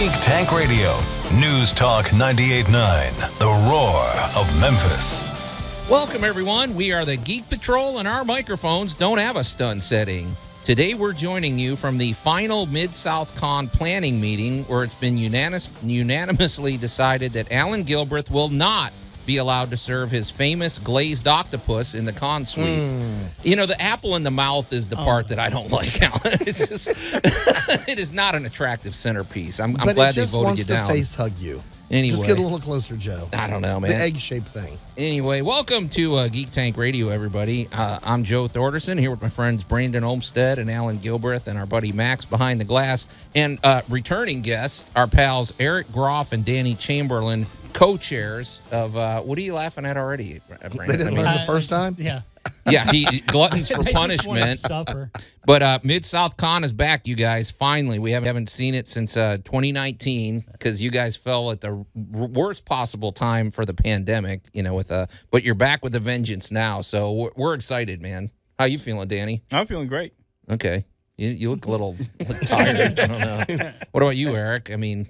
Geek Tank Radio, News Talk 98.9, The Roar of Memphis. Welcome, everyone. We are the Geek Patrol, and our microphones don't have a stun setting. Today, we're joining you from the final Mid South Con planning meeting where it's been unanimous, unanimously decided that Alan Gilbreth will not be allowed to serve his famous glazed octopus in the con suite. You know, the apple in the mouth is the part that I don't like, Alan. It's just, it is not an attractive centerpiece. I'm, I'm but glad it just they voted wants you to down. face hug you. Anyway. Just get a little closer, Joe. I don't know, man. The egg shaped thing. Anyway, welcome to uh, Geek Tank Radio, everybody. Uh, I'm Joe Thorderson here with my friends Brandon Olmstead and Alan Gilbreth and our buddy Max behind the glass. And uh, returning guests, our pals Eric Groff and Danny Chamberlin, co chairs of uh, what are you laughing at already, Brandon? They didn't I mean, learn the first time? Yeah. yeah, he gluttons for They just wanna punishment. Suffer. But uh, Mid South Con is back, you guys. Finally, we haven't, haven't seen it since uh, 2019 because you guys fell at the r- worst possible time for the pandemic. You know, with a but you're back with a vengeance now, so we're, we're excited, man. How you feeling, Danny? I'm feeling great. Okay, you, you look a little look tired. I don't know. What about you, Eric? I mean,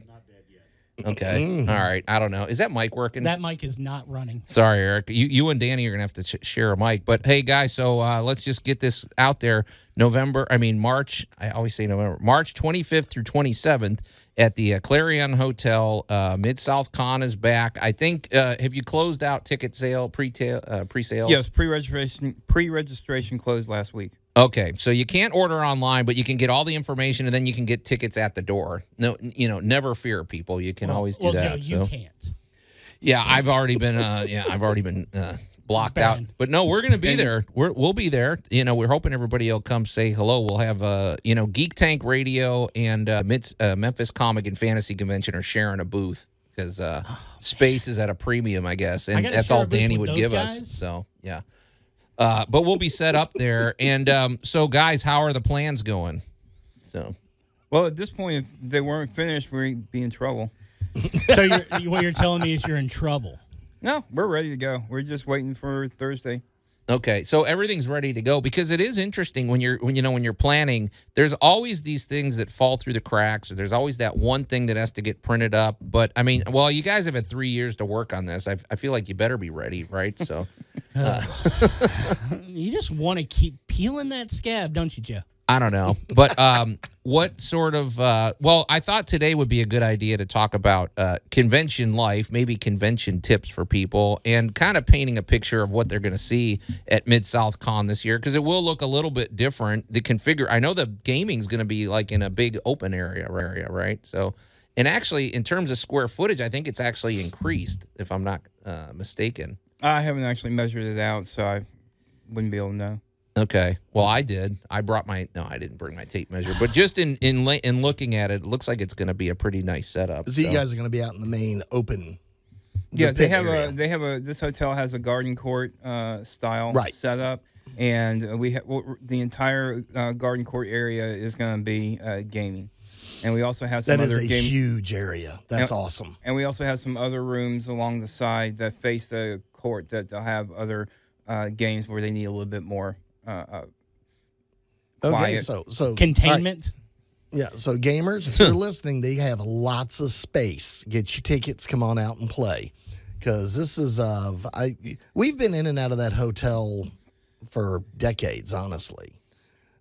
okay, all right. I don't know. Is that mic working? That mic is not running. Sorry, Eric. You, you and Danny are gonna have to sh- share a mic. But hey, guys, so uh, let's just get this out there. November, I mean March. I always say November. March 25th through 27th at the uh, Clarion Hotel. Uh, Mid South Con is back. I think. Uh, have you closed out ticket sale pre uh, pre sales? Yes, pre-registration pre-registration closed last week. Okay, so you can't order online, but you can get all the information, and then you can get tickets at the door. No, you know, never fear, people. You can always do well, that. Joe, you so. can't. Yeah, I've already been. Uh, yeah, I've already been uh, blocked out. But no, we're going to be there. We're, we'll be there. You know, we're hoping everybody will come say hello. We'll have uh, you know, Geek Tank Radio and uh, Mid, uh, Memphis Comic and Fantasy Convention are sharing a booth because uh, space is at a premium, I guess, and gotta that's all Danny would those give us. So yeah. Uh, but we'll be set up there. And um, so, guys, how are the plans going? So. Well, at this point, if they weren't finished, we'd be in trouble. So you're, what you're telling me is you're in trouble. No, we're ready to go. We're just waiting for Thursday. Okay, so everything's ready to go because it is interesting when you're when you know when you're planning. There's always these things that fall through the cracks, or there's always that one thing that has to get printed up. But I mean, well, you guys have had three years to work on this. I, I feel like you better be ready, right? So, You just want to keep peeling that scab, don't you, Joe? I don't know, but um, what sort of? Uh, well, I thought today would be a good idea to talk about uh, convention life, maybe convention tips for people, and kind of painting a picture of what they're going to see at Mid South Con this year because it will look a little bit different. The configure, I know the gaming's going to be like in a big open area, area, right? So, and actually, in terms of square footage, I think it's actually increased, if I'm not uh, mistaken. I haven't actually measured it out, so I wouldn't be able to know. Okay. Well, I did. I brought my no, I didn't bring my tape measure, but just in in in looking at it, it looks like it's going to be a pretty nice setup. So you guys are going to be out in the main open. the Yeah, they have area. a they have a this hotel has a garden court uh, style Right. setup, and uh, we ha- well, the entire uh, garden court area is going to be uh, gaming, and we also have some That is other a game- huge area. That's Yeah. awesome. and we also have some other rooms along the side that face the court that they'll have other uh, games where they need a little bit more. Uh, uh, Okay, so so all right. Containment. Yeah, so gamers, if you're listening, they have lots of space. Get your tickets, come on out and play, because this is uh, I we've been in and out of that hotel for decades, honestly.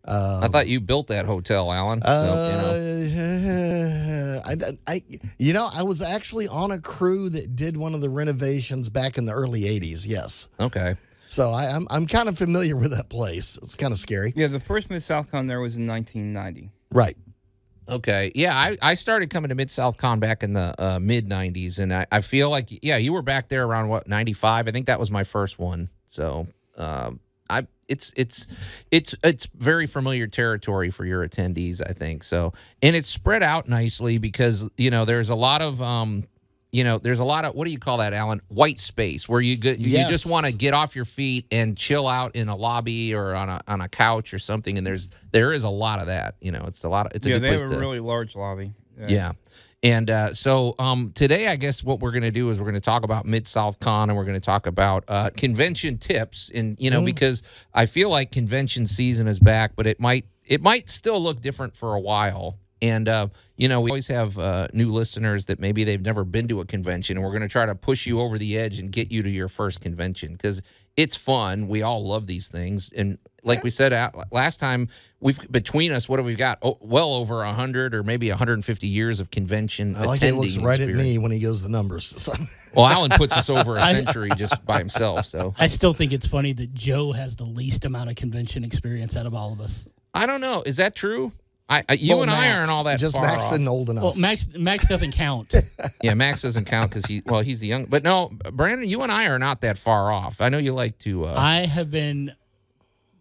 I thought you built that hotel, Alan. So, you know. Uh, I, I, you know, I was actually on a crew that did one of the renovations back in the early '80s. Yes, Okay. so I, I'm I'm kind of familiar with that place. It's kind of scary, yeah, the first Mid South Con there was in 1990. right? Okay. Yeah, I, I started coming to Mid South Con back in the uh, mid 90s, and I, I feel like, yeah, you were back there around what, 95? I think that was my first one. So, um, I it's it's it's it's very familiar territory for your attendees, I think. So, and it's spread out nicely because you know there's a lot of um, you know, there's a lot of what do you call that, Alan? White space where you get, you just want to get off your feet and chill out in a lobby or on a on a couch or something. And there's there is a lot of that. You know, it's a lot of it's a yeah, good they place have a to really large lobby. yeah. And uh, so um, today, I guess what we're going to do is we're going to talk about Mid South Con and we're going to talk about uh, convention tips. And you know, because I feel like convention season is back, but it might it might still look different for a while. And uh, you know, we always have uh, new listeners that maybe they've never been to a convention, and we're going to try to push you over the edge and get you to your first convention because it's fun. We all love these things, and like we said last time, we've between us, what have we got? Oh, well over hundred or maybe 150 years of convention. I like he attending looks right at me when he goes the numbers. So, Well, Alan puts us over a century just by himself. So I still think it's funny that Joe has the least amount of convention experience out of all of us. I don't know. Is that true? I, I you Well, and I aren't all that Just far Max off. isn't old enough. Well, Max Max doesn't count. Yeah, Max doesn't count because he well he's the young. But no, Brandon, you and I are not that far off. I know you like to. Uh, I have been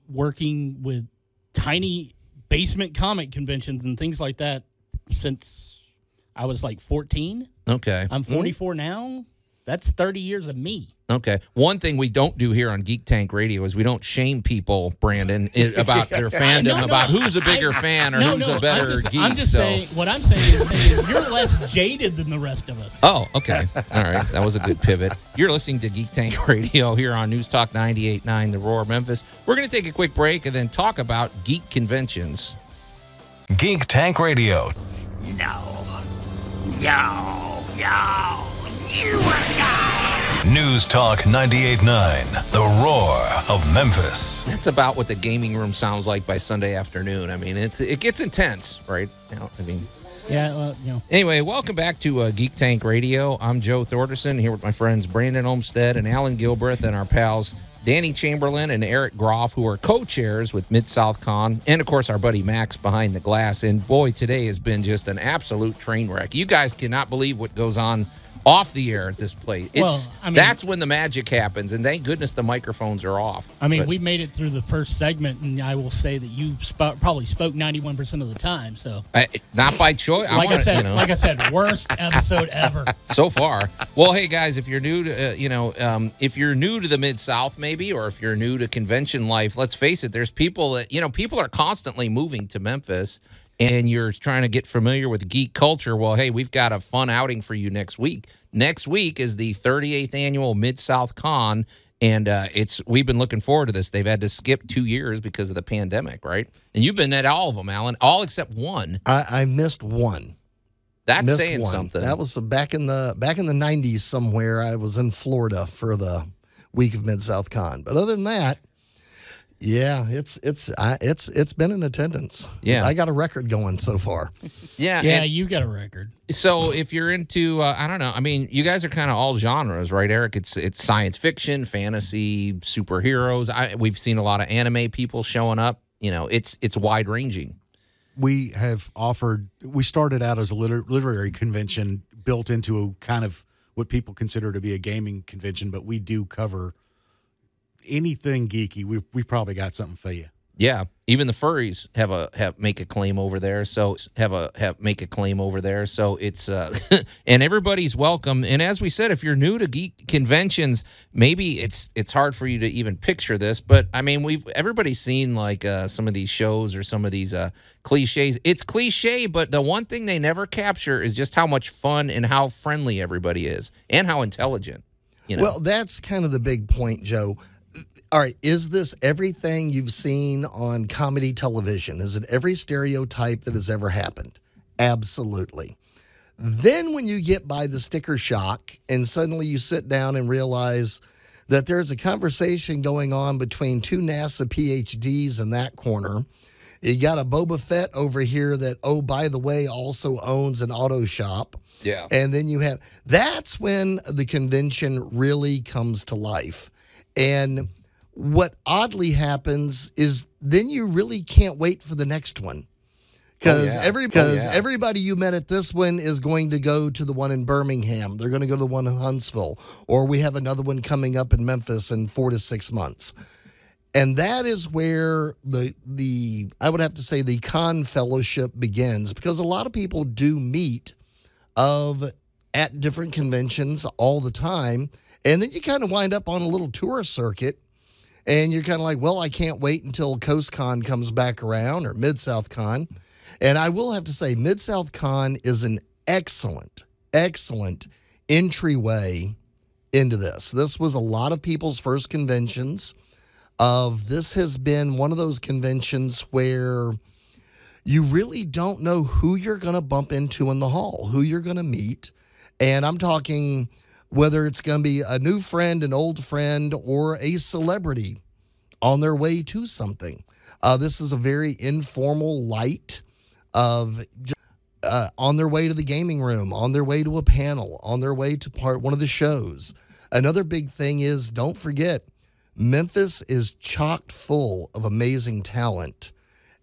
working with tiny basement comic conventions and things like that since I was like 14. okay, I'm 44 now. That's 30 years of me. okay. One thing we don't do here on Geek Tank Radio is we don't shame people, Brandon, about their fandom, No, no, about who's a bigger I- fan or no, who's no, a better I'm just, geek. I'm just so. saying, what I'm saying is, is you're less jaded than the rest of us. Oh, okay. All right. That was a good pivot. You're listening to Geek Tank Radio here on News Talk 98.9 The Roar Memphis. We're going to take a quick break and then talk about geek conventions. Geek Tank Radio. News Talk 98.9 The Roar of Memphis. That's about what the gaming room sounds like by Sunday afternoon. I mean, it's it gets intense, right? You know, I mean, Yeah, well, you know. Anyway, welcome back to uh, Geek Tank Radio. I'm Joe Thorderson here with my friends Brandon Olmstead and Alan Gilbreth and our pals Danny Chamberlin and Eric Groff, who are co-chairs with Mid South Con, and of course our buddy Max behind the glass. And boy, today has been just an absolute train wreck. You guys cannot believe what goes on off the air at this place. It's Well, I mean- that's when the magic happens, and thank goodness the microphones are off. I mean, But- we made it through the first segment, and I will say that you sp- probably spoke 91% of the time. So, I, not by choice. like I, wanna, said, you know. like I said, worst episode ever. so far. Well, hey guys, if you're new to, uh, you know, um, if you're new to the Mid South, maybe, or if you're new to convention life, let's face it. There's people that you know, people are constantly moving to Memphis, and you're trying to get familiar with geek culture. Well, hey, we've got a fun outing for you next week. Next week is the 38th annual Mid South Con. And uh, it's we've been looking forward to this. They've had to skip two years because of the pandemic, right? And you've been at all of them, Alan, all except one. I, I missed one. That's missed saying one. something. That was back in the back in the '90s somewhere. I was in Florida for the week of Mid South Con. But other than that, yeah, it's it's I, it's it's been in attendance. Yeah. I got a record going so far. yeah, Yeah, and- you got a record. So if you're into, uh, I don't know. I mean, you guys are kind of all genres, right, Eric? It's it's science fiction, fantasy, superheroes. I, we've seen a lot of anime people showing up. You know, it's it's wide ranging. we have offered we started out as a liter- literary convention built into a kind of what people consider to be a gaming convention but we do cover anything geeky we've, we've probably got something for you Yeah, even the furries have a have make a claim over there. So have a have make a claim over there. So it's uh, and everybody's welcome. And as we said, if you're new to geek conventions, maybe it's it's hard for you to even picture this. But I mean, we've everybody's seen like uh, some of these shows or some of these uh, cliches. It's cliche, but the one thing they never capture is just how much fun and how friendly everybody is and how intelligent. You know. Well, that's kind of the big point, Joe. All right, is this everything you've seen on comedy television? Is it every stereotype that has ever happened? Absolutely. Then, when you get by the sticker shock and suddenly you sit down and realize that there's a conversation going on between two NASA PhDs in that corner, you got a Boba Fett over here that, oh, by the way, also owns an auto shop. yeah. And then you have that's when the convention really comes to life. And what oddly happens is then you really can't wait for the next one. Because yeah. every Oh, because yeah. everybody you met at this one is going to go to the one in Birmingham. They're going to go to the one in Huntsville, or we have another one coming up in Memphis in four to six months. And that is where the the I would have to say the con fellowship begins because a lot of people do meet of at different conventions all the time. And then you kind of wind up on a little tour circuit and you're kind of like, well, I can't wait until Coast Con comes back around or Mid South Con. And I will have to say, Mid South Con is an excellent, excellent entryway into this. This was a lot of people's first conventions. Of this has been one of those conventions where you really don't know who you're going to bump into in the hall, who you're going to meet. And I'm talking whether it's going to be a new friend, an old friend, or a celebrity on their way to something. Uh, this is a very informal light of uh, on their way to the gaming room, on their way to a panel, on their way to part one of the shows. Another big thing is don't forget, Memphis is chocked full of amazing talent,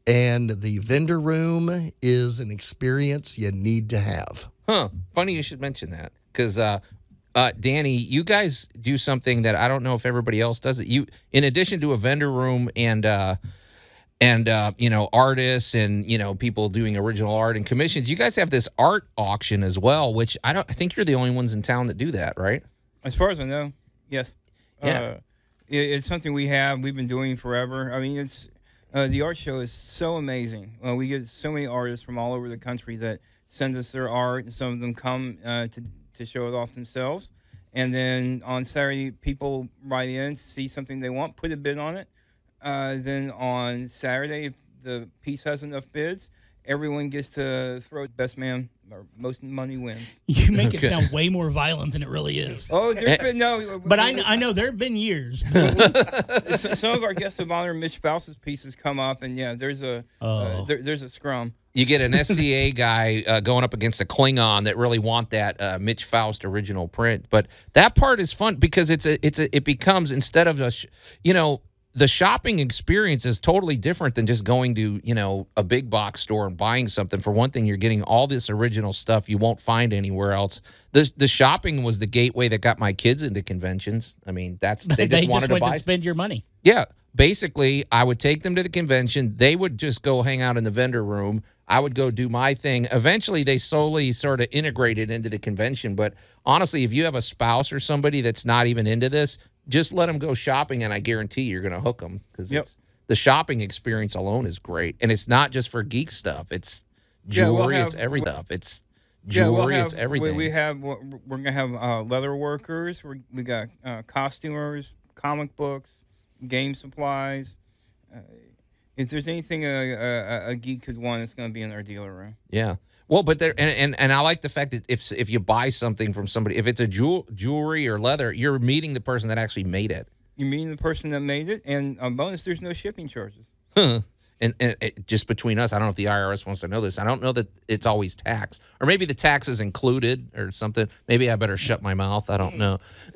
and the vendor room is an experience you need to have. Huh. Funny you should mention that because uh, uh, Danny, you guys do something that I don't know if everybody else does it. You, in addition to a vendor room and uh, and uh, you know artists and you know people doing original art and commissions, you guys have this art auction as well, which I don't. I think you're the only ones in town that do that, right? As far as I know, yes. Yeah. Uh, it, it's something we have. We've been doing forever. I mean, it's uh, the art show is so amazing. Uh, we get so many artists from all over the country that send us their art. And some of them come uh, to to show it off themselves, and then on Saturday, people write in, see something they want, put a bid on it. Uh, then on Saturday, if the piece has enough bids, everyone gets to throw best man or most money wins. You make it sound way more violent than it really is. Oh, there's been no. But I, I know there have been years. Some of our guests of honor, Mitch Faust's pieces come up, and yeah, there's a uh, Oh. there, there's a scrum. You get an SCA guy uh, going up against a Klingon that really want that uh, Mitch Faust original print, but that part is fun because it's a it's a it becomes instead of a sh- you know the shopping experience is totally different than just going to you know a big box store and buying something. For one thing, you're getting all this original stuff you won't find anywhere else. The the shopping was the gateway that got my kids into conventions. I mean, that's they just wanted to went buy to spend your money. yeah. Basically, I would take them to the convention. They would just go hang out in the vendor room. I would go do my thing. Eventually, they slowly sort of integrated into the convention. But honestly, if you have a spouse or somebody that's not even into this, just let them go shopping, and I guarantee you're going to hook them because Yep. the shopping experience alone is great. And it's not just for geek stuff. It's Yeah, we'll jewelry. it's have- every stuff. It's Yeah, jewelry. we'll have, it's everything. We, we have we're we're gonna have uh, leather workers. We're, we got uh, costumers, comic books, game supplies. Uh, if there's anything a, a, a geek could want, it's gonna be in our dealer room. Yeah. Well, but there and, and and I like the fact that if if you buy something from somebody, if it's a jewel jewelry or leather, you're meeting the person that actually made it. You mean the person that made it, and a bonus, there's no shipping charges. Huh. And, and it, just between us, I don't know if the IRS wants to know this. I don't know that it's always tax, or maybe the tax is included or something. Maybe I better shut my mouth. I don't know.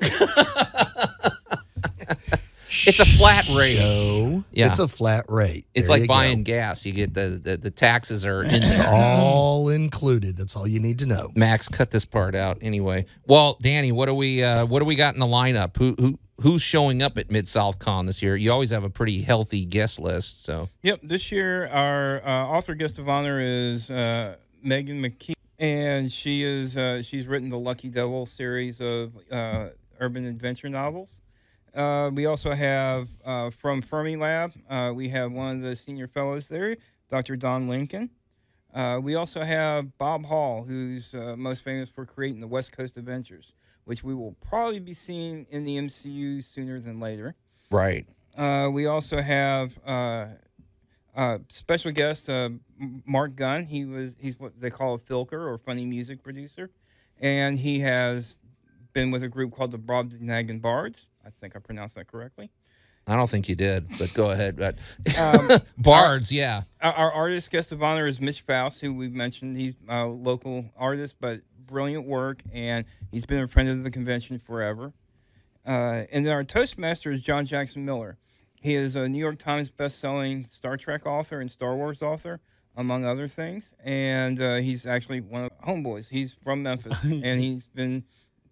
it's a flat rate. Show. Yeah. It's a flat rate. It's There like you go. buying gas. You get the, the the taxes are in It's all included. That's all you need to know. Max, cut this part out anyway. Well, Danny, what do we uh, what do we got in the lineup? Who who who's showing up at Mid South Con this year? You always have a pretty healthy guest list. So Yep, this year our uh, author guest of honor is uh, Megan Mackie, and she is uh, she's written the Lucky Devil series of uh, urban adventure novels. Uh, we also have uh, from Fermilab, uh, we have one of the senior fellows there, Dr. Don Lincoln. Uh, we also have Bob Hall, who's uh, most famous for creating the West Coast Avengers, which we will probably be seeing in the MCU sooner than later. right. Uh, we also have uh, uh, special guest uh, Marc Gunn. He was he's what they call a filker or funny music producer, and he has been with a group called the Brobdingnagian Bards. I think I pronounced that correctly. I don't think you did, but go ahead. But Um, Bards, yeah. Our, our artist guest of honor is Mitch Faust, who we've mentioned. He's a local artist, but brilliant work, and he's been a friend of the convention forever. Uh, and then our Toastmaster is John Jackson Miller. He is a New York Times best-selling Star Trek author and Star Wars author, among other things. And uh, he's actually one of homeboys. He's from Memphis, and he's been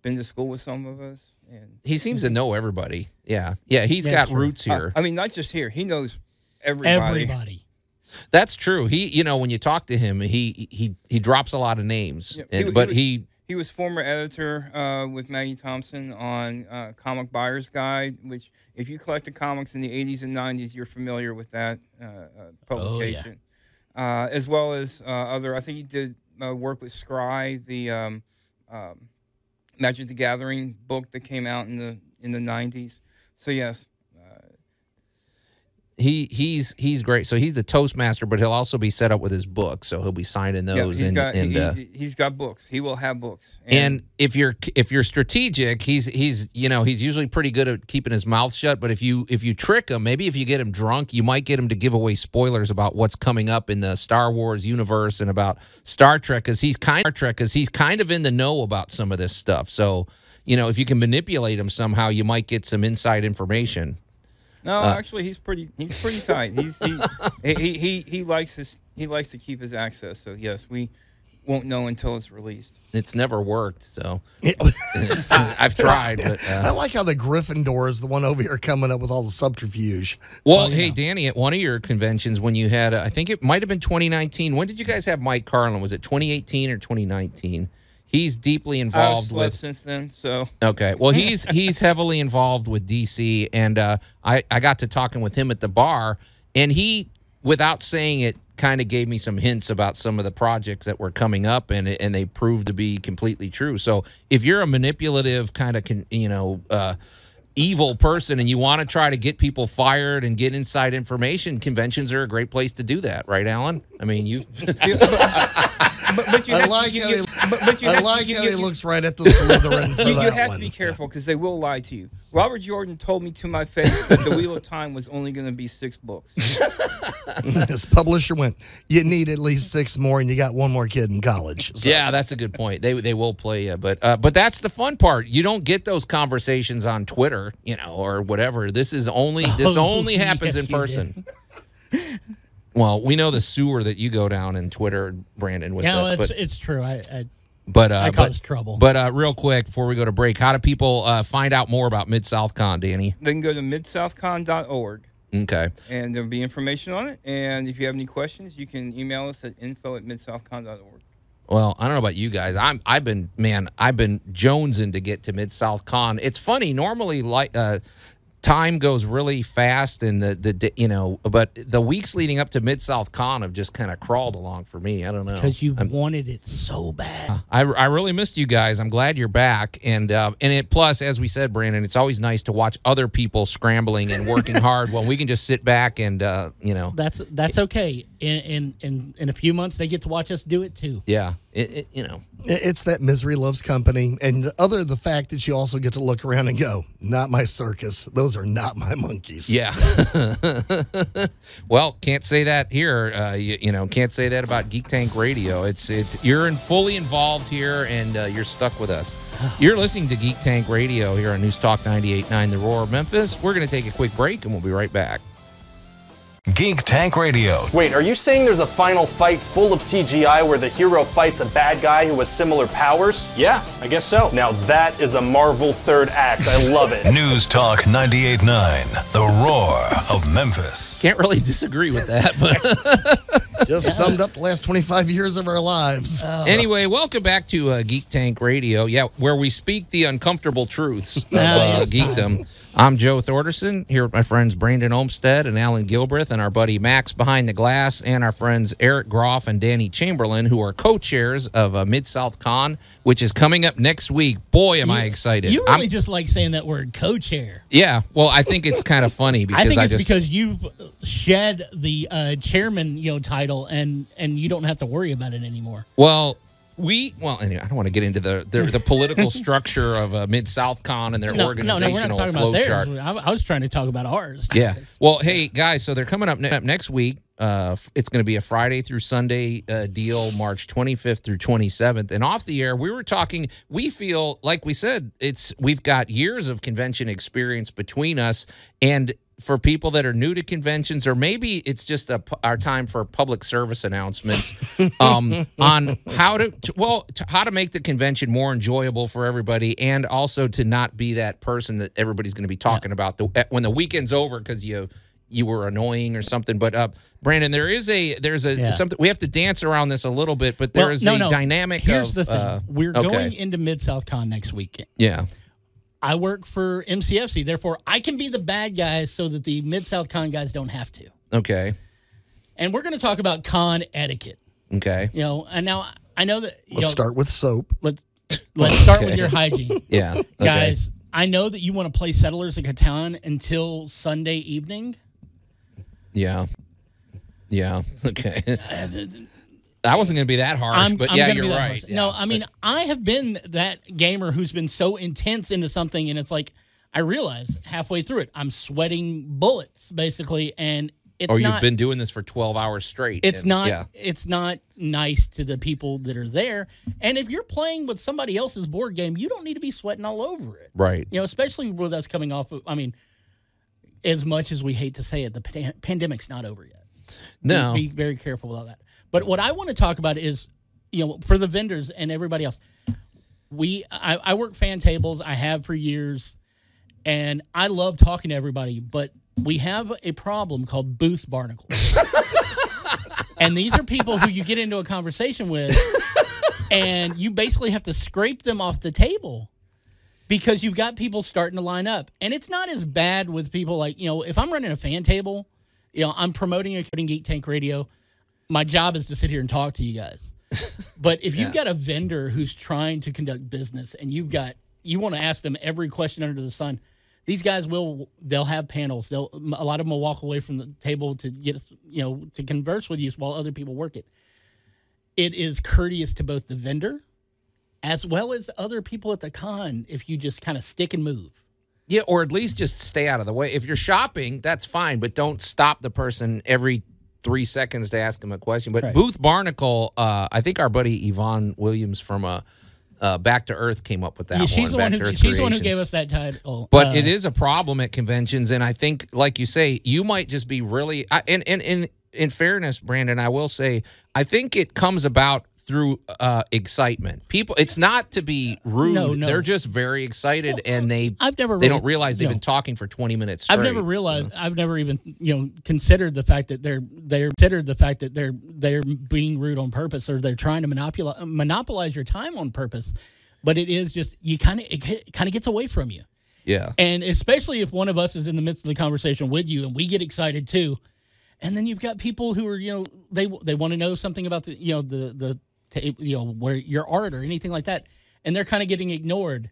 been to school with some of us. And He seems to know everybody. Yeah, yeah. He's Yeah, got sure. roots here. I mean, not just here. He knows everybody. Everybody. That's true. He, you know, when you talk to him, he he he drops a lot of names, Yeah, And- he- he but was- he He was former editor uh, with Maggie Thompson on uh, Comic Buyer's Guide, which, if you collected comics in the 80s and 90s, you're familiar with that uh, uh, publication. uh, as well as uh, other, I think he did uh, work with Scrye, the um, um, Magic the Gathering book that came out in the in the 90s. So, yes. He he's he's great. So he's the Toastmaster, but he'll also be set up with his book. So he'll be signing those. Yeah, he's and got and he, has got books. He will have books. and if you're if you're strategic, he's he's you know he's usually pretty good at keeping his mouth shut. But if you if you trick him, maybe if you get him drunk, you might get him to give away spoilers about what's coming up in the Star Wars universe and about Star Trek, because he's kind of Trek, because he's kind of in the know about some of this stuff. So you know if you can manipulate him somehow, you might get some inside information. No, uh, actually, he's pretty. He's pretty tight. He's he, he he he likes his he likes to keep his access. So yes, we won't know until it's released. It's never worked, so I've tried. But, uh, I like how the Gryffindor is the one over here coming up with all the subterfuge. Well, hey, Danny, at one of your conventions when you had, uh, I think it might have been 2019. When did you guys have Mike Carlin? Was it 2018 or 2019? He's deeply I've involved with. since then. So Okay, well, he's he's heavily involved with DC, and uh, I I got to talking with him at the bar, and he, without saying it, kind of gave me some hints about some of the projects that were coming up, and and they proved to be completely true. So if you're a manipulative kind of, you know. Uh, evil person and you want to try to get people fired and get inside information conventions are a great place to do that right alan i mean you but, but you I have like to, you, how you- he- but, but you I have like to, you, how you, he looks right at the Slytherin for You, you have one. to be careful because they will lie to you. Robert Jordan told me to my face that the Wheel of Time was only going to be six books. His publisher went, "You need at least six more, and you got one more kid in college." So, yeah that's a good point they they will play you but uh, but that's the fun part you don't get those conversations on twitter you know or whatever this is only this Oh, only happens yes, in person well we know the sewer that you go down in twitter brandon with Yeah, that, well, it's but it's true. I, I but uh I but, cause trouble. but uh real quick before we go to break how do people uh find out more about mid south con danny they can go to midsouthcon.org okay and there'll be information on it. And if you have any questions, you can email us at info at midsouthcon.org. Well, I don't know about you guys. I'm I've been man, I've been jonesing to get to Mid South Con. It's funny. Normally, like uh, time goes really fast, and the the you know, but the weeks leading up to Mid South Con have just kind of crawled along for me. I don't know because you I'm- wanted it so bad. I, I really missed you guys. I'm glad you're back, and uh, and it plus, as we said, Brandon, it's always nice to watch other people scrambling and working hard when we can just sit back and uh, you know, That's that's okay. In, in in in a few months, they get to watch us do it too. yeah, it, it, you know, It's that misery loves company, and the other the fact that you also get to look around and go, "Not my circus. Those are not my monkeys." Yeah. well, can't say that here. Uh, you, you know, can't say that about Geek Tank Radio. It's it's you're in fully involved here, and uh, you're stuck with us. You're listening to Geek Tank Radio here on News Talk 98.9 The Roar of Memphis. We're going to take a quick break, and we'll be right back. Geek Tank Radio. Wait, are you saying there's a final fight full of CGI where the hero fights a bad guy who has similar powers? Yeah, I guess so. Now that is a Marvel third act. I love it. News Talk 98.9, The Roar of Memphis. Can't really disagree with that, but Just summed up the last twenty five years of our lives. anyway, welcome back to uh, Geek Tank Radio. Yeah, where we speak the uncomfortable truths of uh, yes, geekdom. I'm Joe Thorderson here with my friends Brandon Olmstead and Alan Gilbreth and our buddy Max behind the glass and our friends Eric Groff and Danny Chamberlin who are co-chairs of uh, Mid South Con, which is coming up next week. Boy, am I excited! You really I'm- just like saying that word co-chair. yeah. Well, I think it's kind of funny because I think it's just because you've shed the uh, chairman, you know, title, and and you don't have to worry about it anymore. Well, we well anyway. I don't want to get into the the, the political structure of uh, Mid South Con and their No, no, no, we're not organizational talking about theirs. I, I was trying to talk about ours. Yeah. Well, hey guys, so they're coming up, ne- up next week. Uh, it's going to be a Friday through Sunday uh, deal, March 25th through 27th. And off the air, we were talking. We feel like we said it's we've got years of convention experience between us, and for people that are new to conventions, or maybe it's just a, our time for public service announcements um, on how to, to well to how to make the convention more enjoyable for everybody, and also to not be that person that everybody's going to be talking about the, when the weekend's over because you you were annoying or something. But uh, Brandon, there is a there's a Yeah. something we have to dance around this a little bit, but there Well, is no, a no. dynamic. Here's of, the thing: uh, we're okay. going into Mid South Con next weekend. yeah. I work for MCFC, therefore I can be the bad guy so that the Mid South Con guys don't have to. Okay. And we're going to talk about con etiquette. Okay. You know, and now I know that. Let's know, start with soap. Let, let's start with your hygiene, Yeah. Okay. guys. I know that you want to play Settlers of Catan until Sunday evening. Yeah. Yeah. Okay. Uh, I wasn't going to be that harsh, but I'm yeah, you're right. harsh. No, I mean, I have been that gamer who's been so intense into something, and it's like I realize halfway through it, I'm sweating bullets basically, and it's oh, or not. you've been doing this for 12 hours straight. it's and- not. Yeah. It's not nice to the people that are there. And if you're playing with somebody else's board game, you don't need to be sweating all over it. Right. You know, especially with us coming off. of I mean, as much as we hate to say it, the pandemic's not over yet. No. Be, be very careful about that. But what I want to talk about is, you know, for the vendors and everybody else, we I, I work fan tables. I have for years, and I love talking to everybody. But we have a problem called booth barnacles, and these are people who you get into a conversation with, and you basically have to scrape them off the table because you've got people starting to line up. And it's not as bad with people like, you know, if I'm running a fan table, you know, I'm promoting a Coding Geek Tank Radio. My job is to sit here and talk to you guys. but if you've got a vendor who's trying to conduct business and you've got, you want to ask them every question under the sun, these guys will, they'll have panels. They'll, a lot of them will walk away from the table to get, you know, to converse with you while other people work it. It is courteous to both the vendor as well as other people at the con if you just kind of stick and move. Yeah, or at least just stay out of the way. If you're shopping, that's fine, but don't stop the person every three seconds to ask him a question. But Right. Booth Barnacle, uh, I think our buddy Yvonne Williams from uh, uh, Back to Earth came up with that Yeah, one. she's the one who she's the one who gave us that title. But Uh, it is a problem at conventions, and I think, like you say, you might just be really. I, and and in in fairness, Brandon, I will say, I think it comes about through uh, excitement. People, it's not to be rude. No, no. They're just very excited, and they I've never they really- don't realize they've no. been talking for twenty minutes. I've never realized. I've never even you know considered the fact that they're they're considered the fact that they're they're being rude on purpose or they're trying to monopolize monopolize your time on purpose. But it is just you kind of it kind of gets away from you. Yeah. And especially if one of us is in the midst of the conversation with you and we get excited too. And then you've got people who are, you know, they they want to know something about the, you know, the the ta- you know, where your art or anything like that, and they're kind of getting ignored.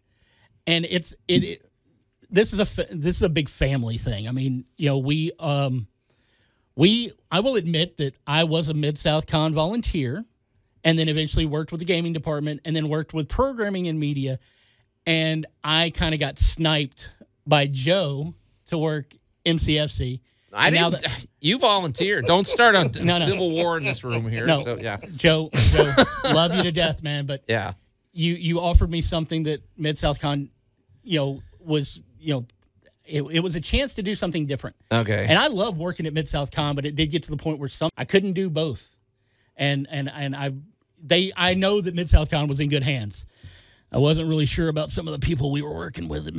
And it's it, it this is a this is a big family thing. I mean, you know, we um we I will admit that I was a Mid South Con volunteer and then eventually worked with the gaming department and then worked with programming and media and I kind of got sniped by Joe to work MCFC. I now didn't. you volunteered. Don't start a no. civil war in this room here. No. So, yeah. Joe, Joe, love you to death, man. But Yeah. you you offered me something that Mid South Con, you know, was you know, it, it was a chance to do something different. Okay. And I love working at Mid South Con, but it did get to the point where some I couldn't do both. And and and I they I know that Mid South Con was in good hands. I wasn't really sure about some of the people we were working with at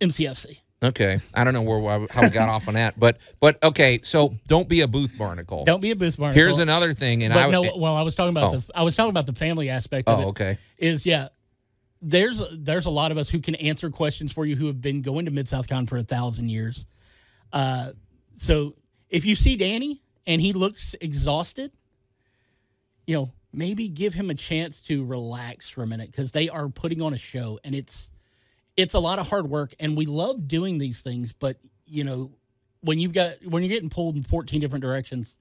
MCFC. Okay, I don't know where how we got off on that, but but okay. So don't be a booth barnacle. Don't be a booth barnacle. Here's another thing, and But I no, well, I was talking about Oh. the I was talking about the family aspect of it. oh okay, Is yeah, there's there's a lot of us who can answer questions for you who have been going to Mid South Con for a thousand years. Uh, so if you see Danny and he looks exhausted, you know maybe give him a chance to relax for a minute because they are putting on a show and it's it's a lot of hard work and we love doing these things, but you know when you've got when you're getting pulled in 14 different directions.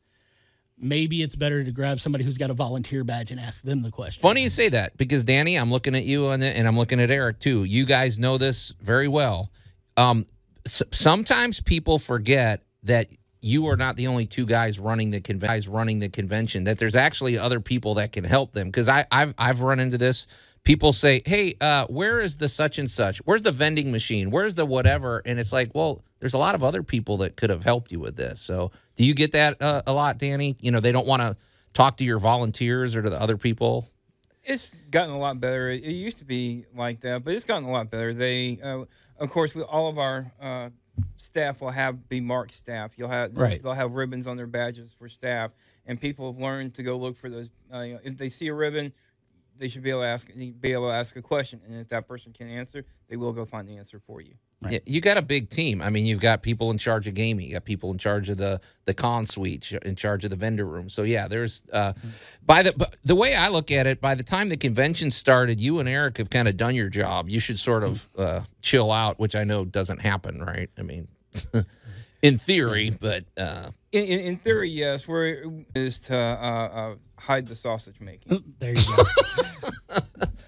Maybe it's better to grab somebody who's got a volunteer badge and ask them the question. funny you say that because Danny, I'm looking at you and and I'm looking at Eric too. You guys know this very well. Um, s- sometimes people forget that you are not the only two guys running the guys running the convention. That there's actually other people that can help them. Because I I've I've run into this. People say, "Hey, uh, where is the such and such? Where's the vending machine? Where's the whatever?" And it's like, well, there's a lot of other people that could have helped you with this. So, do you get that uh, a lot, Danny? You know, they don't want to talk to your volunteers or to the other people. It's gotten a lot better. It, used to be like that, but it's gotten a lot better. They, uh, of course, we, all of our uh, staff will have be marked staff. You'll have Right. They'll have ribbons on their badges for staff, and people have learned to go look for those. Uh, you know, if they see a ribbon, they should be able to ask be able to ask a question, and if that person can answer, they will go find the answer for you. Yeah, you got a big team. I mean, you've got people in charge of gaming, you got people in charge of the the con suite, in charge of the vendor room. So yeah, there's uh, by the the way I look at it, by the time the convention started, you and Eric have kind of done your job. You should sort of uh, chill out, which I know doesn't happen, right? I mean, in theory, but uh, In, in, in theory, yes. Where is to uh, uh, hide the sausage making. There you go.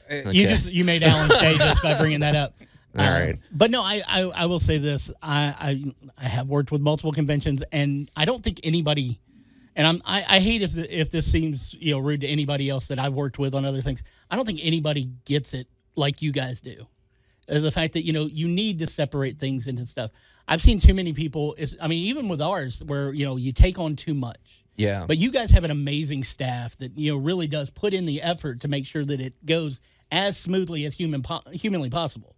You just you made Alan stay just by bringing that up. All Uh, right. but no, I, I I will say this: I, I I have worked with multiple conventions, and I don't think anybody, and I'm I, I hate if the, if this seems you know rude to anybody else that I've worked with on other things. I don't think anybody gets it like you guys do. Uh, The fact that you know you need to separate things into stuff. I've seen too many people. Is I mean, even with ours, where you know you take on too much. yeah. But you guys have an amazing staff that you know really does put in the effort to make sure that it goes as smoothly as human po- humanly possible.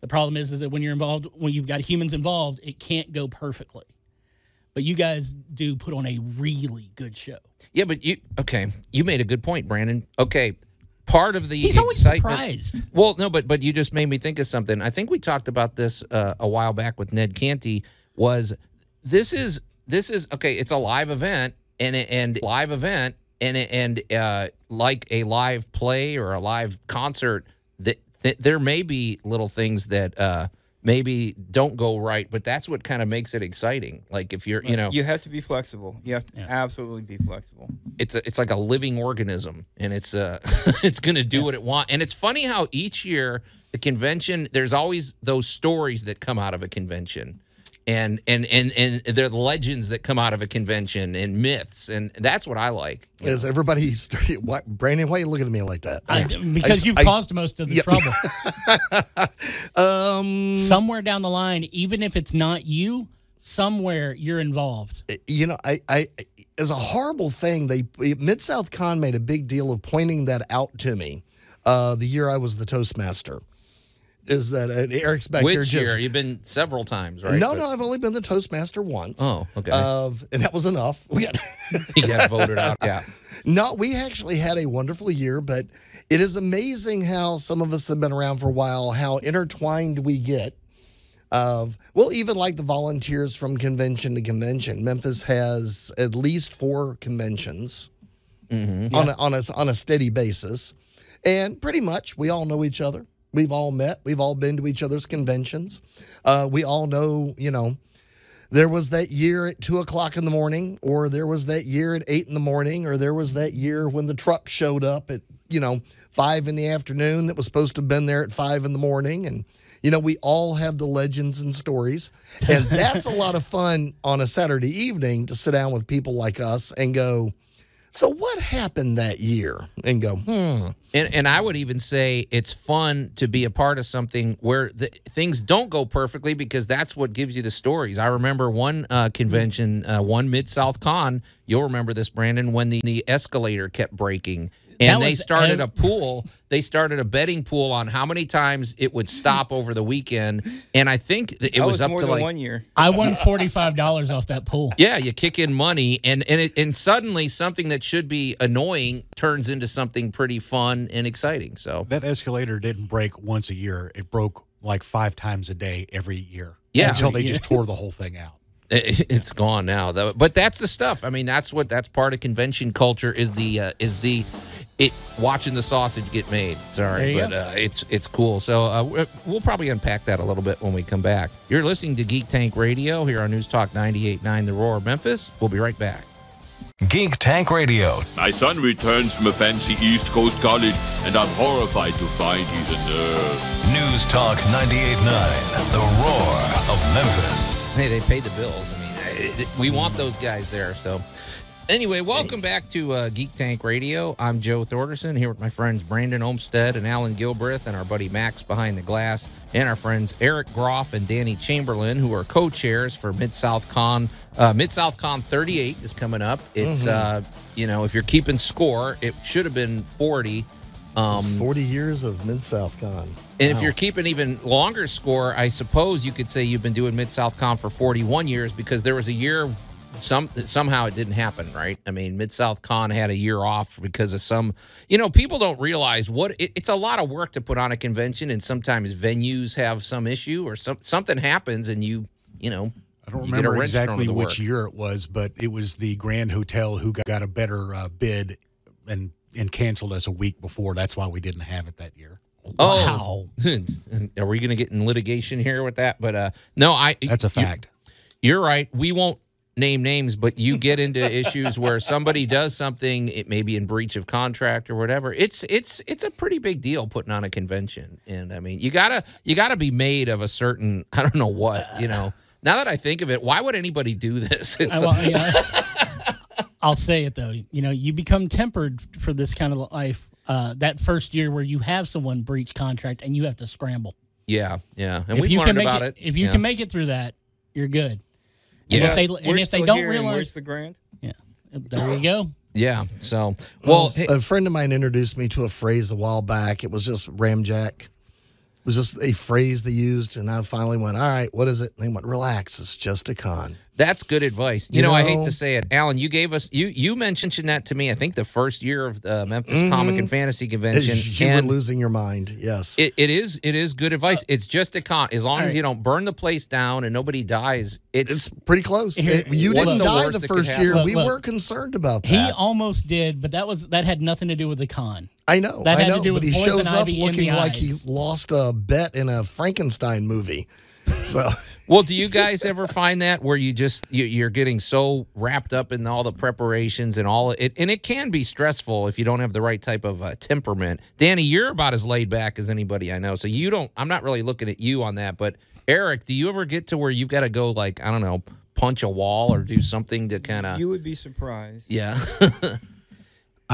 The problem is, is that when you're involved, when you've got humans involved, it can't go perfectly. But you guys do put on a really good show. yeah, but you okay? You made a good point, Brandon. Okay, part of the He's always surprised. Well, no, but but you just made me think of something. I think we talked about this uh, a while back with Ned Canty. Was this is this is okay? It's a live event and and live event and and uh, like a live play or a live concert. That th- there may be little things that uh, maybe don't go right, but that's what kind of makes it exciting. Like if you're you know You have to be flexible. You have to Yeah. absolutely be flexible. it's a, it's like a living organism and it's uh it's going to do what it want and it's funny how each year the convention there's always those stories that come out of a convention and and and and they're the legends that come out of a convention and myths and that's what I like Is everybody, started, why, Brandon, why are you looking at me like that? I, because I- you've I- caused most of the Yeah. trouble. Um, somewhere down the line, even if it's not you, somewhere you're involved. you know, I, I, as a horrible thing, they Mid South Con made a big deal of pointing that out to me. Uh, the year I was the Toastmaster, is that uh, Eric's back here which year you've been several times right no, But no, I've only been the Toastmaster once. Oh, okay. Of and that was enough. We got he got voted out yeah no, we actually had a wonderful year, but it is amazing how some of us have been around for a while, how intertwined we get. Of well, even like the volunteers from convention to convention, Memphis has at least four conventions on a, on a on a steady basis, and pretty much we all know each other. We've all met. We've all been to each other's conventions. Uh, we all know, you know, there was that year at two o'clock in the morning, or there was that year at eight in the morning, or there was that year when the truck showed up at, you know, five in the afternoon that was supposed to have been there at five in the morning. And, you know, we all have the legends and stories. And that's a lot of fun on a Saturday evening to sit down with people like us and go, so what happened that year? And go, hmm. And, and I would even say it's fun to be a part of something where the, things don't go perfectly because that's what gives you the stories. I remember one uh, convention, uh, one Mid South Con. You'll remember this, Brandon, when the, the escalator kept breaking. That And they started a pool. They started a betting pool on how many times it would stop over the weekend. And I think it was, was up to like one year. I won forty five dollars off that pool. yeah, you kick in money, and and it, and suddenly something that should be annoying turns into something pretty fun and exciting. So That escalator didn't break once a year. It broke like five times a day every year. Yeah. Until they just tore the whole thing out. It- It's gone now, though. But that's the stuff. I mean, that's what that's part of convention culture is the uh, is the it watching the sausage get made. Sorry, but uh, it's it's cool. So uh, we- we'll probably unpack that a little bit when we come back. You're listening to Geek Tank Radio here on News Talk 98.9 The Roar of Memphis. We'll be right back. Geek Tank Radio. My son returns from a fancy East Coast college, and I'm horrified to find he's a nerd. News Talk 98.9 The Roar of Memphis. Hey, they pay the bills. I mean, we want those guys there. So, anyway, welcome back to uh, Geek Tank Radio. I'm Joe Thorderson here with my friends Brandon Olmstead and Alan Gilbreth, and our buddy Max behind the glass, and our friends Eric Groff and Danny Chamberlin, who are co-chairs for Mid South Con. Uh, Mid South Con 38 is coming up. It's uh, you know, if you're keeping score, it should have been 40. Um, This is 40 years of Mid South Con. And if you're keeping even longer score, I suppose you could say you've been doing Mid South Con for 41 years because there was a year some somehow it didn't happen, right? I mean, Mid South Con had a year off because of some, you know, people don't realize what it, it's a lot of work to put on a convention, and sometimes venues have some issue or some something happens, and you, you know, I don't you get a remember exactly which work. year it was, but it was the Grand Hotel who got, got a better uh, bid and and canceled us a week before. That's why we didn't have it that year. Oh, are we going to get in litigation here with that? But uh, no, I That's a you- fact. You're right. We won't name names, but you get into issues where somebody does something, it may be in breach of contract or whatever. It's it's it's a pretty big deal putting on a convention, and I mean, you gotta you gotta be made of a certain I don't know what you know. Now that I think of it, why would anybody do this? It's, I, well, you know, I'll say it though. You know, you become tempered for this kind of life. Uh, that first year where you have someone breach contract and you have to scramble. yeah, yeah, and if we've you learned can make about it, it. if you Yeah. can make it through that, you're good. Yeah. And if they and if they don't realize, where's the grand? yeah, there you go. yeah. So well, hey- a friend of mine introduced me to a phrase a while back. It was just ramjack. It was just a phrase they used, and I finally went, "All right, what is it?" And they went, "Relax, it's just a con." That's good advice. You, You know, I hate to say it, Alan. You gave us you you mentioned that to me. I think the first year of the uh, Memphis mm-hmm. Comic and Fantasy Convention, As you were losing your mind, yes. it, it is it is good advice. Uh, it's just a con. As long as you don't burn the place down and nobody dies, it's, it's pretty close. Here- It- you didn't the die the first year. Look, we look. were concerned about that. He almost did, but that was that had nothing to do with the con. I know, that I know, but he shows up ivy looking the like he lost a bet in a Frankenstein movie. So well. Do you guys ever find that where you just you, you're getting so wrapped up in all the preparations and all it, and it can be stressful if you don't have the right type of uh, temperament. Danny, you're about as laid back as anybody I know, so you don't. I'm not really looking at you on that, but Eric, do you ever get to where you've got to go like I don't know, punch a wall or do something to kind of You would be surprised. yeah.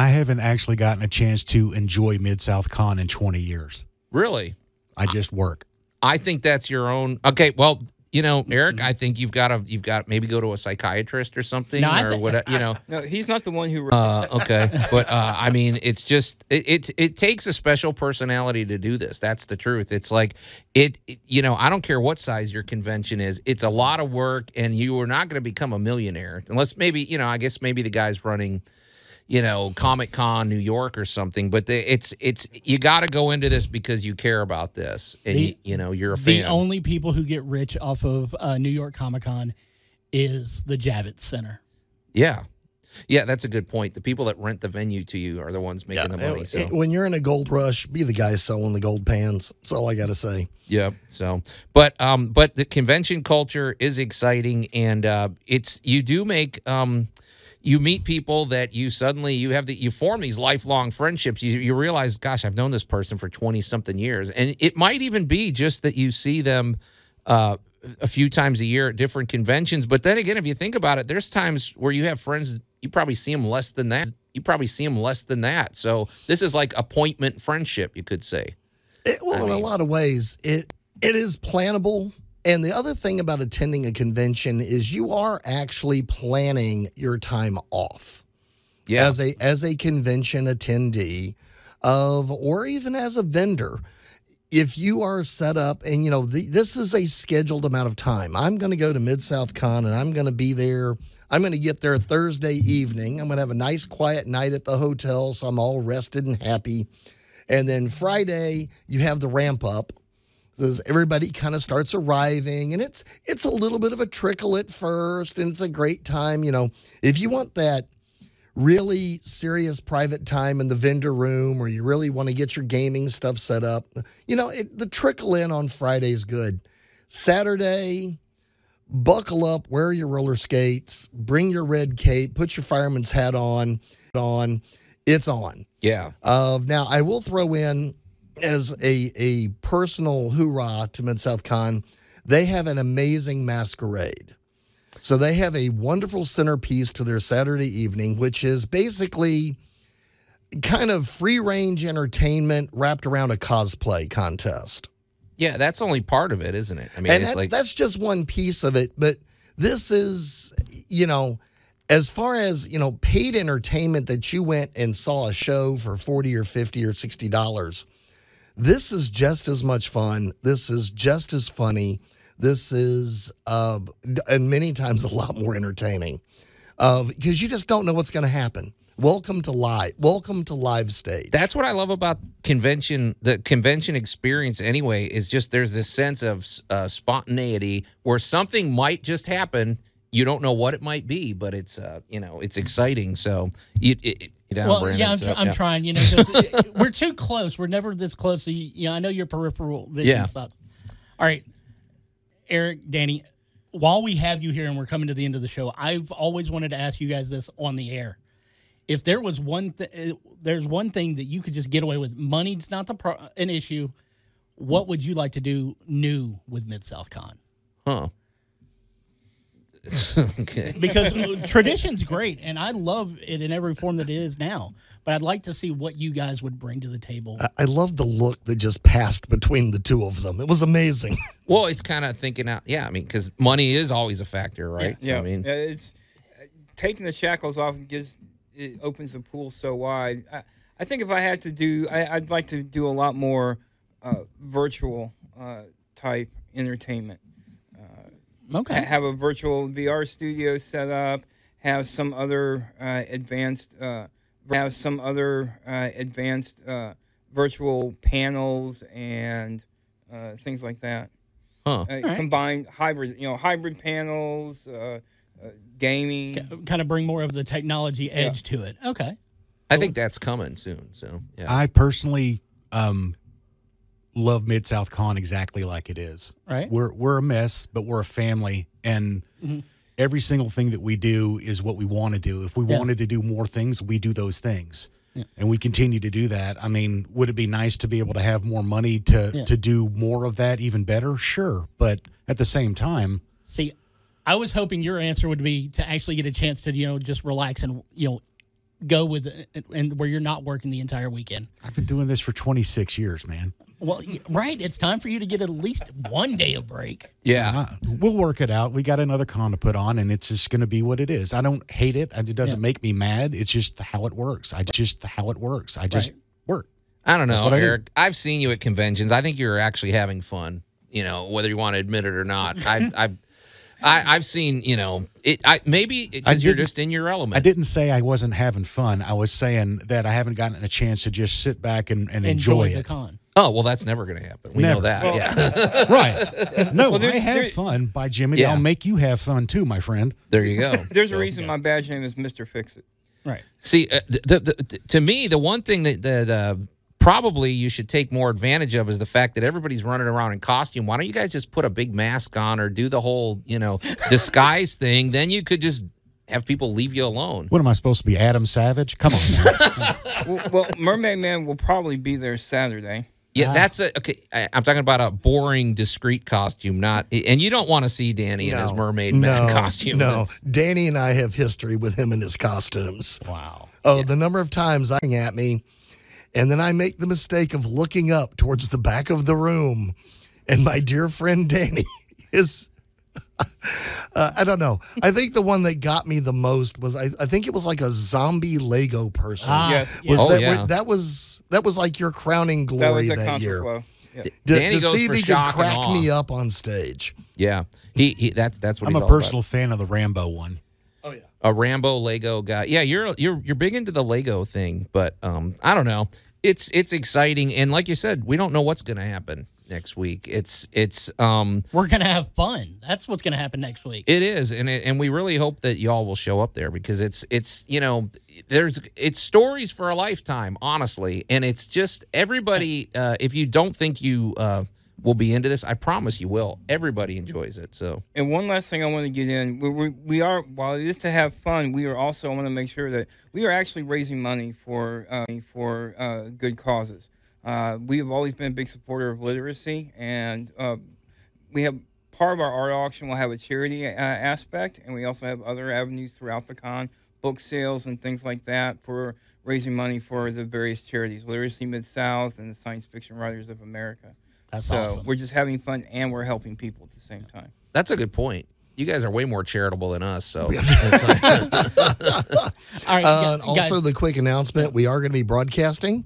I haven't actually gotten a chance to enjoy Mid South Con in 20 years. really? I just work. I think that's your own. Okay, well, you know, Mm-hmm. Eric, I think you've got to you've got maybe go to a psychiatrist or something No, I or thi- what you know. No, he's not the one who. Uh, okay, but uh, I mean, it's just it, it it takes a special personality to do this. That's the truth. It's like it, it- you know, I don't care what size your convention is. It's a lot of work, and you are not going to become a millionaire unless maybe you know. I guess maybe the guy's running. You know, Comic Con New York or something, but the, it's it's you got to go into this because you care about this, and The- you, you know you're a fan. The only people who get rich off of uh, New York Comic Con is the Javits Center. Yeah. Yeah, that's a good point. The people that rent the venue to you are the ones making the money. So it- when you're in a gold rush, be the guy selling the gold pans. That's all I got to say. yeah. So but um but the convention culture is exciting and uh it's you do make um you meet people that you suddenly you have the you form these lifelong friendships. You you realize, gosh, I've known this person for twenty something years. And it might even be just that you see them uh a few times a year at different conventions. But then again, if you think about it, there's times where you have friends, you probably see them less than that. You probably see them less than that. So this is like appointment friendship, you could say. It, well, in a lot of ways, it it is plannable. And the other thing about attending a convention is you are actually planning your time off Yeah. as a as a convention attendee of or even as a vendor. If you are set up and you know the, this is a scheduled amount of time. I'm going to go to Mid South Con and I'm going to be there. I'm going to get there Thursday evening. I'm going to have a nice quiet night at the hotel so I'm all rested and happy. And then Friday, you have the ramp up. There's- Everybody kind of starts arriving, and it's it's a little bit of a trickle at first, and it's a great time. You know, if you want that really serious private time in the vendor room, or you really want to get your gaming stuff set up, you know, it, the trickle in on Friday is good. Saturday, buckle up, wear your roller skates, bring your red cape, put your fireman's hat on. On, it's on. yeah. Of now, I will throw in as a a personal hoorah to Mid South Con. They have an amazing masquerade. So they have a wonderful centerpiece to their Saturday evening, which is basically kind of free range entertainment wrapped around a cosplay contest. Yeah, that's only part of it, isn't it? I mean, and it's that- like that's just one piece of it. But this is, you know, as far as you know, paid entertainment that you went and saw a show for forty or fifty or sixty dollars. This is just as much fun. This is just as funny. This is, uh, and many times a lot more entertaining, of because you just don't know what's going to happen. Welcome to live. Welcome to live stage. that's what I love about convention. The convention experience, anyway, is just there's this sense of uh, spontaneity where something might just happen. You don't know what it might be, but it's uh, you know it's exciting. So you, it, know, well, Brandon, yeah, I'm, so, I'm yeah. trying. You know, it- we're too close. We're never this close. So you, you know, I know your peripheral vision Yeah. sucks. All right, Eric, Danny, while we have you here and we're coming to the end of the show, I've always wanted to ask you guys this on the air. If there was one, th- uh, there's one thing that you could just get away with. Money's not the pro- an issue. What would you like to do new with Mid South Con? Huh. okay. Because uh, tradition's great, and I love it in every form that it is now. But I'd like to see what you guys would bring to the table. I, I love the look that just passed between the two of them. It was amazing. Well, it's kind of thinking out. Yeah, I mean, because money is always a factor, right? So, Yeah, I mean, it's uh, taking the shackles off and gives it opens the pool so wide. I, I think if I had to do, I, I'd like to do a lot more uh, virtual uh, type entertainment. Ha- Okay. Have a virtual VR studio set up. Have some other uh, advanced. Uh, have some other uh, advanced uh, virtual panels and uh, things like that huh? uh, combined hybrid, you know, hybrid panels, uh, uh, gaming. kind of bring more of the technology edge to it. Okay. I think that's coming soon. So yeah. I personally um, love Mid South Con exactly like it is. Right. We're we're a mess, but we're a family, and mm-hmm. every single thing that we do is what we want to do. If we Yeah. wanted to do more things, we do those things. And we continue to do that. I mean, would it be nice to be able to have more money to Yeah. to do more of that even better? Sure, but at the same time, See, I was hoping your answer would be to actually get a chance to, you know, just relax and, you know, go with it and where you're not working the entire weekend. I've been doing this for 26 years, man. Well, right. It's time for you to get at least one day of break. yeah. We'll work it out. We got another con to put on, and it's just going to be what it is. I don't hate it. and It doesn't make me mad. It's just how it works. I just how it works. I just Right. work. I don't know, what I do. Eric. I've seen you at conventions. I think you're actually having fun. You know, whether you want to admit it or not. I, I've, I, I've seen. You know, it. I maybe because you're just in your element. I didn't say I wasn't having fun. I was saying that I haven't gotten a chance to just sit back and, and enjoy, Enjoy the it. con. Oh well, that's never going to happen. We know Never. that. yeah. right. No, there's- I have there- fun by Jimmy. Yeah. I'll make you have fun too, my friend. There you go. There's a reason my badge name is Mister Fix It. Right. See, uh, the, the, the, to me, the one thing that, that uh, probably you should take more advantage of is the fact that everybody's running around in costume. Why don't you guys just put a big mask on or do the whole, you know, disguise thing? Then you could just have people leave you alone. What am I supposed to be, Adam Savage? Come on. well, well, Mermaid Man will probably be there Saturday. Yeah, ah. that's a okay. I, I'm talking about a boring, discreet costume, not. And you don't want to see Danny in his mermaid man costume. No, Danny and I have history with him in his costumes. Wow. Oh, the number of times I'm at me, and then I make the mistake of looking up towards the back of the room, and my dear friend Danny is. Uh, I don't know. I think the one that got me the most was I, I think it was like a zombie Lego person. Ah, Yes. was Oh, that yeah. that was that was like your crowning That glory was that, year? contraflow. Yeah. To, Danny to goes see for if he could shock crack me up on stage. Yeah, he, he that's that's what I'm he's a all personal fan of the Rambo one. Oh yeah. a Rambo Lego guy. Yeah, you're you're you're big into the Lego thing, but um, I don't know. It's it's exciting, and like you said, we don't know what's going to happen next week. It's it's um We're going to have fun. That's what's going to happen next week. It is, and it, and we really hope that y'all will show up there because it's it's you know there's it's stories for a lifetime, honestly, and it's just everybody. Uh, if you don't think you uh, will be into this, I promise you will. Everybody enjoys it. So And one last thing I want to get in, we, we, we are while it is to have fun, we are also want to make sure that we are actually raising money for uh, for uh, good causes. Uh, we have always been a big supporter of literacy, and uh, we have part of our art auction will have a charity uh, aspect, and we also have other avenues throughout the con, book sales and things like that for raising money for the various charities, Literacy Mid South and the Science Fiction Writers of America. That's so awesome. we're just having fun and we're helping people at the same time. that's a good point. You guys are way more charitable than us. So All right. Uh, guys- also, the quick announcement: we are going to be broadcasting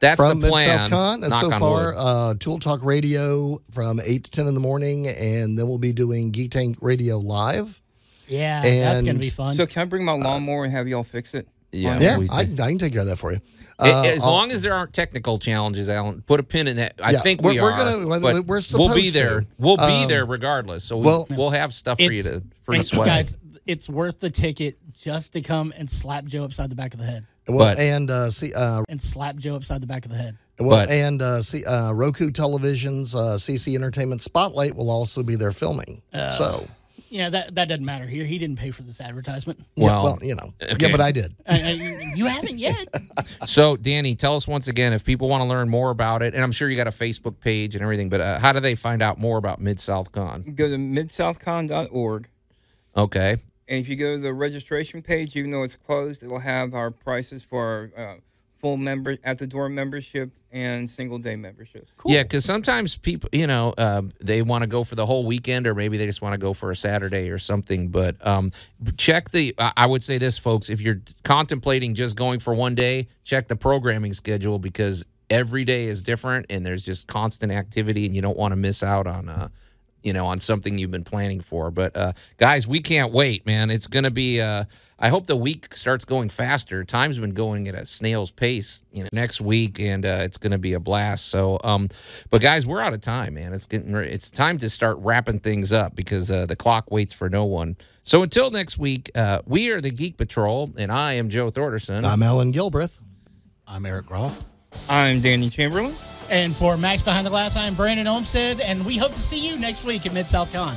that's from the Mid plan. South Con. And Knock so far, uh, Tool Talk Radio from eight to ten in the morning, and then we'll be doing Geek Tank Radio live. yeah, that's going to be fun. So can I bring my lawnmower and have y'all fix it? yeah, Yeah, we I, I can take care of that for you. A- Uh, as I'll- long as there aren't technical challenges, Alan, put a pin in that. I Yeah, think we're- we we're gonna- we're- but we're we'll be there. to. We'll be Um, there regardless. So we, well- we'll have stuff for you to free and swag. guys, it's worth the ticket just to come and slap Joe upside the back of the head. Well, but- and uh, see, uh, And slap Joe upside the back of the head. well, But- and uh, see, uh, Roku Television's uh, CC Entertainment Spotlight will also be there filming. so yeah, that that doesn't matter here. He didn't pay for this advertisement. Yeah, Well, well, you know. okay. Yeah, but I did. Uh, uh, you haven't yet. So, Danny, tell us once again if people want to learn more about it, and I'm sure you got a Facebook page and everything, but uh, how do they find out more about Mid South Con? Go to midsouthcon.org. Okay. And if you go to the registration page, even though it's closed, it'll have our prices for our uh, full member at the door membership and single day memberships. Yeah, because sometimes people, you know, um, they want to go for the whole weekend, or maybe they just want to go for a Saturday or something. But um, check the. I I would say this, folks: if you're contemplating just going for one day, check the programming schedule because every day is different, and there's just constant activity, and you don't want to miss out on. Uh, you know, on something you've been planning for. But uh, guys, we can't wait, man. It's going to be. Uh, I hope the week starts going faster. Time's been going at a snail's pace. You know, next week, and uh, it's going to be a blast. So, um, but guys, we're out of time, man. It's getting. re- It's time to start wrapping things up because uh, the clock waits for no one. So until next week, uh, we are the Geek Patrol, and I am Joe Thorderson. I'm Ellen Gilbreth. I'm Eric Groff. I'm Danny Chamberlin. and for Max Behind the Glass, I'm Brandon Olmstead, and we hope to see you next week at Mid South Con.